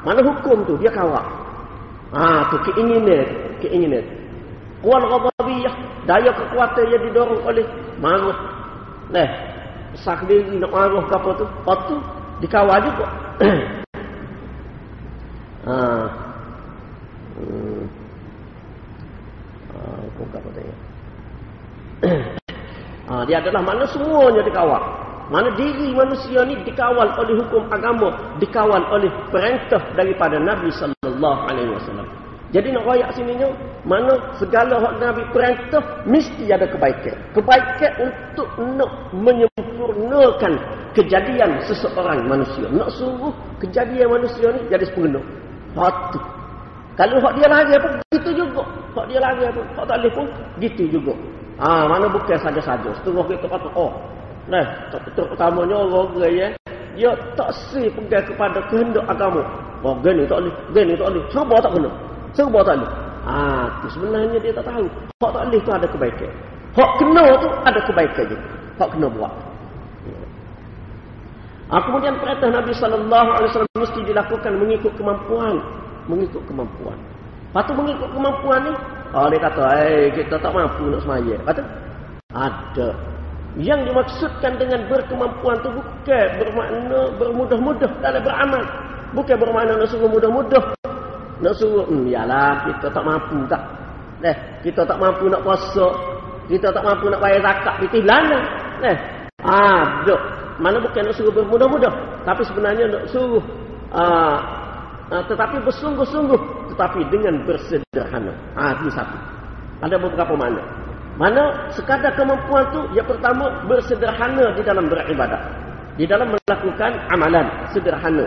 Mana hukum tu? Dia kawal. Ha, tu keinginan. Keinginan. Kual ghadabiyah. Daya kekuatan yang didorong oleh marah. Nah, sak diri nak marah ke apa tu? Apa tu? Dikawal juga. [COUGHS] ha. Hmm. Ah, kok apa tanya? [COUGHS] ah, dia adalah mana semuanya dikawal. Mana diri manusia ni dikawal oleh hukum agama, dikawal oleh perintah daripada Nabi sallallahu alaihi wasallam. Jadi nak royak sininya, mana segala hak Nabi perintah mesti ada kebaikan. Kebaikan untuk nak menyempurnakan kejadian seseorang manusia. Nak suruh kejadian manusia ni jadi sempurna. Hak tu. Kalau hak dia lari apa, gitu juga. Hak dia lari apa, hak tak boleh pun, gitu juga. Ah, mana bukan saja-saja. Setengah kita kata, oh, nah, terutamanya orang ya, dia tak sih pegang kepada kehendak agama. Oh, gini tak boleh, gini tak boleh. Cuba tak kena. Serba tak boleh. Tu sebenarnya dia tak tahu. Hak tak boleh tu ada kebaikan. Hak kena tu ada kebaikan juga. Hak kena buat. Ha, kemudian perintah Nabi SAW mesti dilakukan mengikut kemampuan. Mengikut kemampuan. Tu mengikut kemampuan ni, oh, dia kata, eh, kita tak mampu nak semaya. Tu, ada. Yang dimaksudkan dengan berkemampuan tu bukan bermakna bermudah-mudah dalam beramal. Bukan bermakna nak suruh mudah-mudah nak suruh, hmm, yalah, kita tak mampu tak. Eh, kita tak mampu nak puasa. Kita tak mampu nak bayar zakat. Pitih lana. Eh, duk. Mana bukan nak suruh bermudah-mudah. Tapi sebenarnya nak suruh. Ah, ah, tetapi bersungguh-sungguh. Tetapi dengan bersederhana. Ah, itu satu. Ada beberapa mana. Mana sekadar kemampuan tu yang pertama bersederhana di dalam beribadah. Di dalam melakukan amalan sederhana.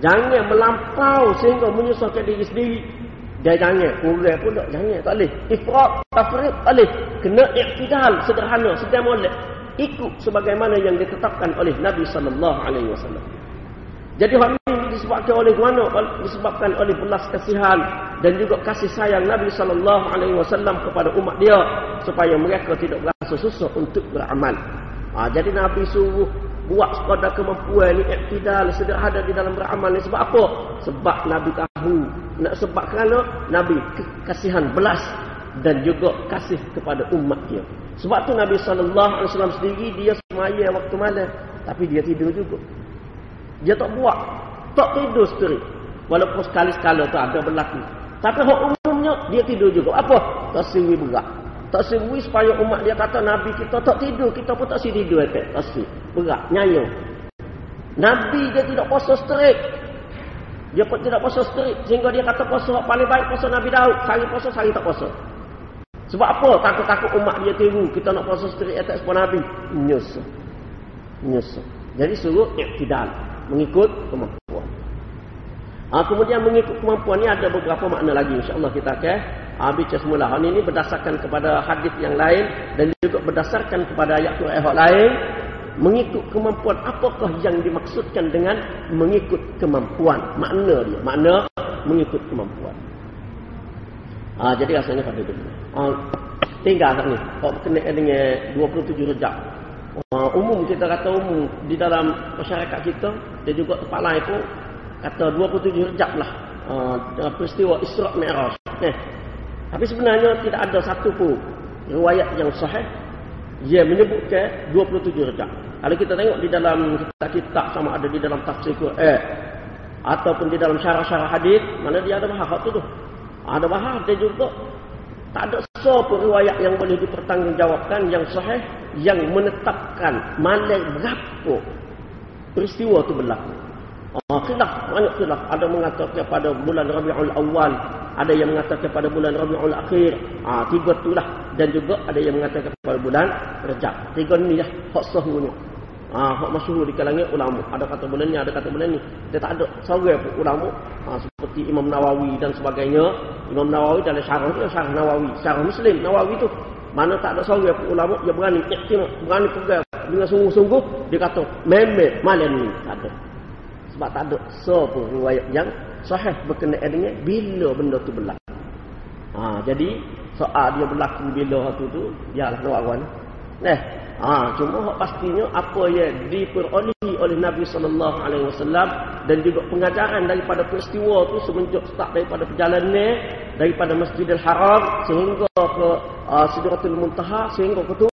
Jangan melampau sehingga menyusahkan diri sendiri. Dia jangan. Kurang pun tak. Jangan. Tak boleh. Ifrat, tafrid, tak boleh. Kena iktidal, sederhana, sederhana molek. Ikut sebagaimana yang ditetapkan oleh Nabi SAW. Jadi disebabkan oleh mana? Disebabkan oleh belas kasihan dan juga kasih sayang Nabi SAW kepada umat dia supaya mereka tidak berasa susah untuk beramal. Ha, jadi Nabi suruh buat sekadar kemampuan ni iktidal sederhana di dalam beramal ni. Sebab apa? Sebab nabi tahu. Nak sebab kerana nabi kasihan belas dan juga kasih kepada umat dia. Sebab tu nabi sallallahu alaihi wasallam sendiri dia semaya waktu malam tapi dia tidur juga. Dia tak buat tak tidur sendiri walaupun sekali-sekala tu ada berlaku tapi hak umumnya dia tidur juga apa tak sini berat tak sebui supaya umat dia kata Nabi kita tak tidur. Kita pun tak si tidur. Eh, tak si. Berat. Nabi dia tidak puasa strik. Dia pun tidak puasa strik. Sehingga dia kata puasa paling baik puasa Nabi Daud. Sehari puasa, sehari tak puasa. Sebab apa? Takut-takut umat dia tiru. Kita nak puasa strik atas sebuah Nabi. Nyusul. Menyusun. Jadi suruh iktidal. Mengikut kemampuan. Ha, kemudian mengikut kemampuan ni ada beberapa makna lagi. InsyaAllah kita akan ha, bicara semula. Hal ini berdasarkan kepada hadis yang lain. Dan juga berdasarkan kepada ayat Quran yang lain. Mengikut kemampuan. Apakah yang dimaksudkan dengan mengikut kemampuan? Makna dia. Makna mengikut kemampuan. Ha, jadi rasanya pada dulu. Ha, tinggal kat ni. Kalau kena dengan 27 rejak. Ha, umum kita kata umum di dalam masyarakat kita. Dia juga kepala itu kata 27 rejab lah. Uh, peristiwa Isra' Mi'raj. Eh. tapi sebenarnya tidak ada satu pun riwayat yang sahih dia menyebutkan 27 rejab kalau kita tengok di dalam kitab-kitab sama ada di dalam tafsir Quran ataupun di dalam syarah-syarah hadis mana dia ada bahas tu tu? Ada bahas dia juga. Tak ada satu riwayat yang boleh dipertanggungjawabkan yang sahih yang menetapkan malam berapa peristiwa itu berlaku Oh, khilaf, banyak khilaf. Ada mengatakan pada bulan Rabiul Awal, ada yang mengatakan pada bulan Rabiul Akhir. Ah, tiga itulah dan juga ada yang mengatakan pada bulan Rejab. Tiga ni lah hak sahihnya. Ah, hak masyhur di kalangan ulama. Ada kata bulan ni, ada kata bulan ni. Dia tak ada seorang pun ulama ah, seperti Imam Nawawi dan sebagainya. Imam Nawawi dalam syarah dia syarah Nawawi, syarah Muslim Nawawi tu. Mana tak ada seorang pun ulama yang berani iktimad, berani pegang dengan sungguh-sungguh dia kata memang malam ni tak ada. Sebab tak ada seapa riwayat yang sahih berkenaan dengan bila benda tu berlaku. Ha, jadi soal dia berlaku bila waktu tu, ialah kawan-kawan. Eh, ha, cuma hak pastinya apa yang diperolehi oleh Nabi sallallahu alaihi wasallam dan juga pengajaran daripada peristiwa tu semenjak start daripada perjalanan daripada Masjidil Haram sehingga ke uh, Sidratul Muntaha sehingga ke tu